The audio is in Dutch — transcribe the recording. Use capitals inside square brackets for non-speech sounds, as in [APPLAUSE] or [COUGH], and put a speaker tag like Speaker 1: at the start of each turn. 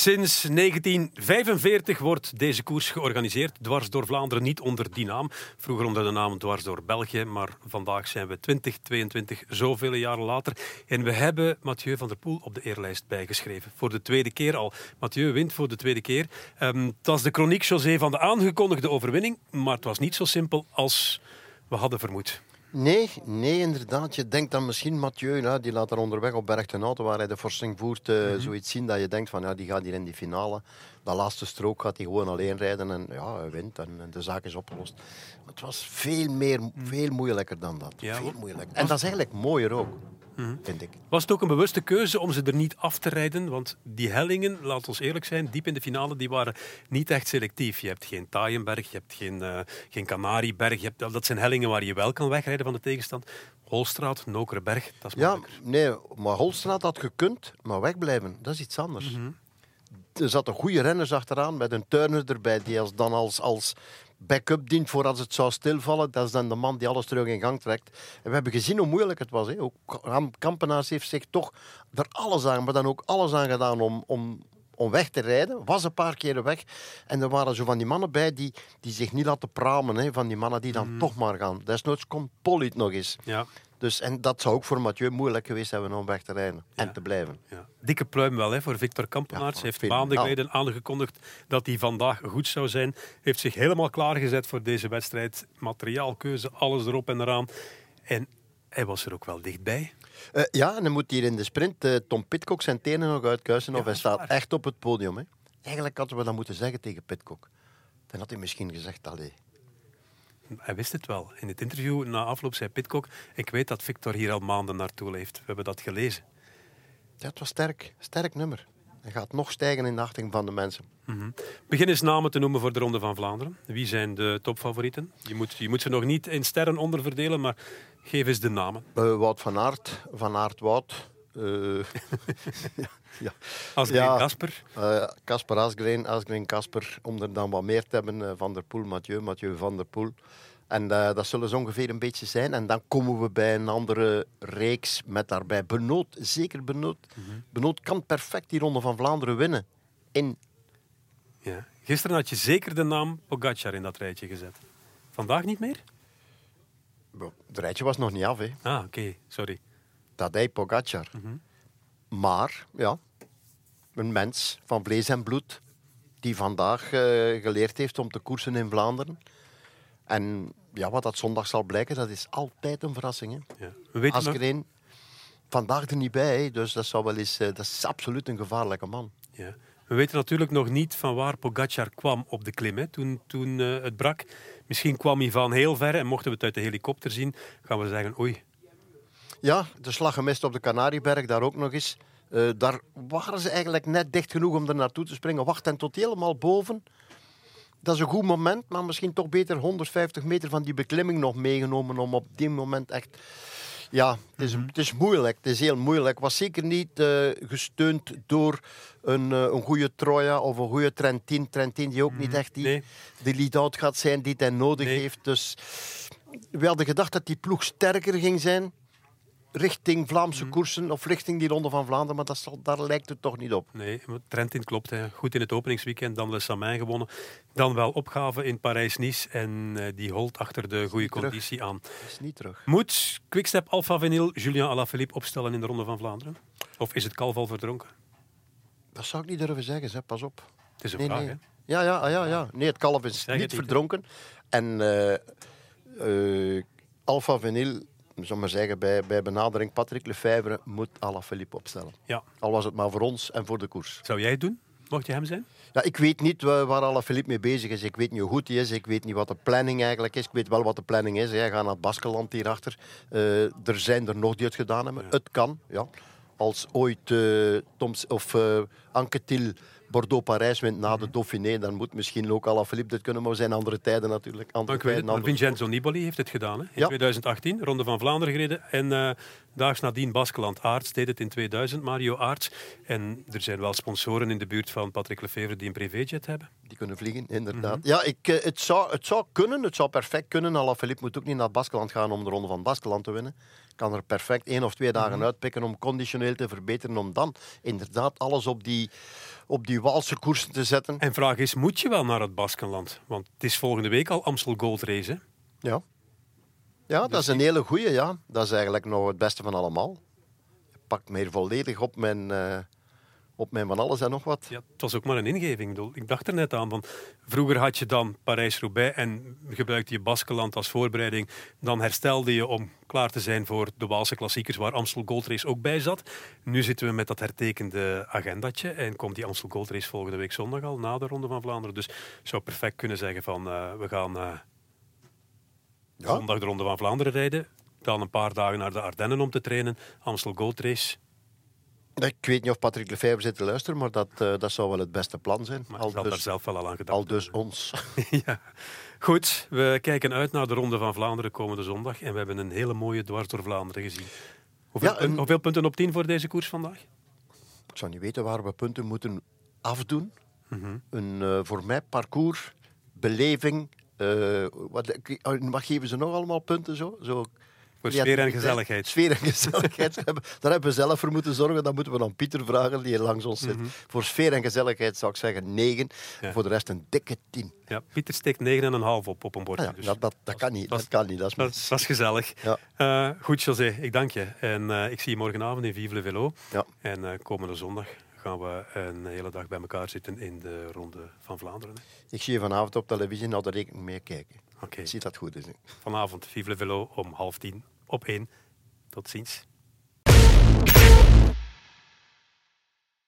Speaker 1: Sinds 1945 wordt deze koers georganiseerd, dwars door Vlaanderen, niet onder die naam. Vroeger onder de naam dwars door België, maar vandaag zijn we 2022, zoveel jaren later. En we hebben Mathieu van der Poel op de eerlijst bijgeschreven. Voor de tweede keer al. Mathieu wint voor de tweede keer. Um, het was de chroniek José van de aangekondigde overwinning, maar het was niet zo simpel als we hadden vermoed.
Speaker 2: Nee, nee, inderdaad. Je denkt dan misschien Mathieu, nou, die laat er onderweg op Berg ten Auto, waar hij de forsing voert, uh, zoiets zien dat je denkt van ja, die gaat hier in die finale. Dat laatste strook gaat hij gewoon alleen rijden en ja, hij wint en, de zaak is opgelost. Maar het was veel, meer, veel moeilijker dan dat. veel moeilijker. En dat is eigenlijk mooier ook. Vind ik.
Speaker 1: Was het ook een bewuste keuze om ze er niet af te rijden? Want die hellingen, laat ons eerlijk zijn, diep in de finale, die waren niet echt selectief. Je hebt geen Taaienberg, je hebt geen, uh, geen Canarieberg. Je hebt, dat zijn hellingen waar je wel kan wegrijden van de tegenstand. Holstraat, Nokerenberg, dat is
Speaker 2: Ja, nee, maar Holstraat had gekund, maar wegblijven, dat is iets anders. Mhm. Er zaten goede renners achteraan met een Turner erbij, die als, dan als, als backup dient voor als het zou stilvallen. Dat is dan de man die alles terug in gang trekt. En we hebben gezien hoe moeilijk het was. Hè. Ook Kampenaars heeft zich toch er alles aan, maar dan ook alles aan gedaan om, om, om weg te rijden. Was een paar keren weg. En er waren zo van die mannen bij die, die zich niet laten pramen. Hè. Van die mannen die dan mm. toch maar gaan. Desnoods komt Polit nog eens. Ja. Dus, en dat zou ook voor Mathieu moeilijk geweest hebben om weg te rijden en te blijven. Ja.
Speaker 1: Dikke pluim wel hè, voor Victor Kampenaerts. Hij heeft maanden geleden aangekondigd dat hij vandaag goed zou zijn. Heeft zich helemaal klaargezet voor deze wedstrijd. Materiaalkeuze, alles erop en eraan. En hij was er ook wel dichtbij.
Speaker 2: Uh, ja, en dan moet hier in de sprint uh, Tom Pitcock zijn tenen nog uitkuisen. of hij staat echt op het podium. Hè. Eigenlijk hadden we dat moeten zeggen tegen Pitcock. Dan had hij misschien gezegd, allee,
Speaker 1: hij wist het wel. In het interview na afloop zei Pitcock: Ik weet dat Victor hier al maanden naartoe leeft. We hebben dat gelezen.
Speaker 2: Ja, het was sterk. Sterk nummer. Hij gaat nog stijgen in de achting van de mensen.
Speaker 1: Mm Begin eens namen te noemen voor de Ronde van Vlaanderen. Wie zijn de topfavorieten? Je moet, je moet ze nog niet in sterren onderverdelen, maar geef eens de namen.
Speaker 2: Uh, Wout van Aert, Van Aert Wout. Uh, [LAUGHS]
Speaker 1: ja. [LAUGHS] Asgreen Kasper.
Speaker 2: Kasper uh, Asgreen, Asgreen Kasper. Om er dan wat meer te hebben. Van der Poel, Mathieu, Mathieu van der Poel. En uh, dat zullen ze ongeveer een beetje zijn. En dan komen we bij een andere reeks met daarbij Benoot. Zeker Benoot. Mm Benoot kan perfect die Ronde van Vlaanderen winnen. In...
Speaker 1: Ja. Gisteren had je zeker de naam Pogacar in dat rijtje gezet. Vandaag niet meer?
Speaker 2: Het rijtje was nog niet af. Hè.
Speaker 1: Ah, oké. Sorry.
Speaker 2: Tadej Pogacar. Mm Maar, ja, een mens van vlees en bloed die vandaag uh, geleerd heeft om te koersen in Vlaanderen. En ja, wat dat zondag zal blijken, dat is altijd een verrassing. Hè. Ja. We weten Asgreen, vandaag er niet bij, dus dat, zou wel eens, uh, dat is absoluut een gevaarlijke man.
Speaker 1: Ja. We weten natuurlijk nog niet van waar Pogacar kwam op de klim hè, toen, toen uh, het brak. Misschien kwam hij van heel ver en mochten we het uit de helikopter zien, gaan we zeggen oei,
Speaker 2: ja, de slag gemist op de Canarieberg, daar ook nog eens. Uh, daar waren ze eigenlijk net dicht genoeg om er naartoe te springen. Wachten tot helemaal boven. Dat is een goed moment, maar misschien toch beter 150 meter van die beklimming nog meegenomen om op die moment echt... Ja, het is, mhm. het is moeilijk. Het is heel moeilijk. Was zeker niet uh, gesteund door een, uh, een goede Troja of een goede Trentin. Trentin die ook niet mhm. echt die, de lead-out gaat zijn die hij nodig heeft. Dus we hadden gedacht dat die ploeg sterker ging zijn richting Vlaamse mhm. koersen of richting die Ronde van Vlaanderen, maar dat zal, daar lijkt het toch niet op.
Speaker 1: Nee, Trentin klopt. Hè. Goed in het openingsweekend, dan Le Samin gewonnen. Dan wel opgave in Parijs-Nice en uh, die holt achter de goede conditie aan.
Speaker 2: Is niet terug.
Speaker 1: Moet Quickstep Alpha Vinyl Julien Alaphilippe opstellen in de Ronde van Vlaanderen? Of is het kalf al verdronken?
Speaker 2: Dat zou ik niet durven zeggen, zeg. pas op.
Speaker 1: Het is een vraag, hè?
Speaker 2: Ja, ja, ja, ja. Nee, het kalf is niet verdronken. En uh, uh, Alpha Vinyl zullen maar zeggen, bij, bij benadering Patrick Lefevre moet Alaphilippe opstellen. Ja. Al was het maar voor ons en voor de koers.
Speaker 1: Zou jij het doen? Mocht je hem zijn?
Speaker 2: Ja, ik weet niet waar Alaphilippe mee bezig is. Ik weet niet hoe goed hij is. Ik weet niet wat de planning eigenlijk is. Ik weet wel wat de planning is. Hij gaat naar het Baskeland hierachter. Uh, er zijn er nog die het gedaan hebben. Het kan, ja. Als ooit uh, Toms, of uh, Anquetil Bordeaux-Parijs wint na de mhm. Dauphiné, dan moet misschien ook Alaphilippe dit kunnen, maar we zijn andere tijden natuurlijk.
Speaker 1: Andere ik weet het, Vincenzo Nibali heeft het gedaan hè? in 2018, Ronde van Vlaanderen gereden. En uh, daags nadien Baskeland Aarts deed het in 2000, Mario Aarts. En er zijn wel sponsoren in de buurt van Patrick Lefevre die een privéjet hebben.
Speaker 2: Die kunnen vliegen, inderdaad. Mhm. Ja, ik, uh, het, zou, het zou kunnen, het zou perfect kunnen. Alaphilippe moet ook niet naar Baskeland gaan om de Ronde van Baskeland te winnen kan er perfect één of twee dagen mm uitpikken om conditioneel te verbeteren, om dan inderdaad alles op die op die Waalse koersen te zetten.
Speaker 1: En vraag is, moet je wel naar het Baskenland? Want het is volgende week al Amstel Gold Race, hè?
Speaker 2: Ja, ja dat is een hele goeie. Ja. Dat is eigenlijk nog het beste van allemaal. Je pakt mij volledig op mijn, eh, op mijn van alles en nog wat.
Speaker 1: Ja, het was ook maar een ingeving. Ik dacht er net aan. Van, vroeger had je dan Parijs-Roubaix en gebruikte je Baskeland als voorbereiding. Dan herstelde je om klaar te zijn voor de Waalse klassiekers, waar Amstel Gold Race ook bij zat. Nu zitten we met dat hertekende agendatje en komt die Amstel Gold Race volgende week zondag al na de Ronde van Vlaanderen. Dus ik zou perfect kunnen zeggen van eh, we gaan eh,
Speaker 2: Ja.
Speaker 1: zondag de Ronde van Vlaanderen rijden. Dan een paar dagen naar de Ardennen om te trainen. Amstel Gold Race.
Speaker 2: Ik weet niet of Patrick Lefebvre zit te luisteren, maar dat, eh, dat zou wel het beste plan zijn.
Speaker 1: Maar
Speaker 2: al,
Speaker 1: had daar
Speaker 2: dus,
Speaker 1: zelf wel al aan gedacht.
Speaker 2: al dus ons. [LAUGHS] [LAUGHS]
Speaker 1: ja. Goed, we kijken uit naar de Ronde van Vlaanderen komende zondag. En we hebben een hele mooie dwars door Vlaanderen gezien. Hoeveel,
Speaker 2: Ja,
Speaker 1: pun-
Speaker 2: een-
Speaker 1: hoeveel punten op 10 voor deze koers vandaag?
Speaker 2: Ik zou niet weten waar we punten moeten afdoen.
Speaker 1: Mhm.
Speaker 2: Een eh, voor mij parcours, beleving. eh, wat, wat geven ze nog allemaal punten zo? zo
Speaker 1: Voor sfeer en gezelligheid.
Speaker 2: Sfeer en gezelligheid. [LAUGHS] Daar hebben- we zelf voor moeten zorgen. Dat moeten we dan Pieter vragen, die hier langs ons zit. Voor sfeer en gezelligheid zou ik zeggen 9.
Speaker 1: Mhm. Ja.
Speaker 2: Voor de rest een dikke 10.
Speaker 1: Ja, Pieter steekt 9,5 op op een bordje.
Speaker 2: Ah ja,
Speaker 1: dus
Speaker 2: dat, dat, dat kan niet.
Speaker 1: dat
Speaker 2: Dat kan niet. Dat is
Speaker 1: dat, is- dat is gezellig.
Speaker 2: Ja.
Speaker 1: Eh, goed, José, ik dank je. En eh, ik zie je morgenavond in Vive le Velo.
Speaker 2: Ja.
Speaker 1: En eh, komende zondag gaan we een hele dag bij elkaar zitten in de Ronde van Vlaanderen.
Speaker 2: Ik zie je vanavond op televisie, nou daar rekening mee kijken.
Speaker 1: Oké,
Speaker 2: Ik zie dat goed is. hè.
Speaker 1: vanavond Vive le Velo om half tien op één. Tot ziens.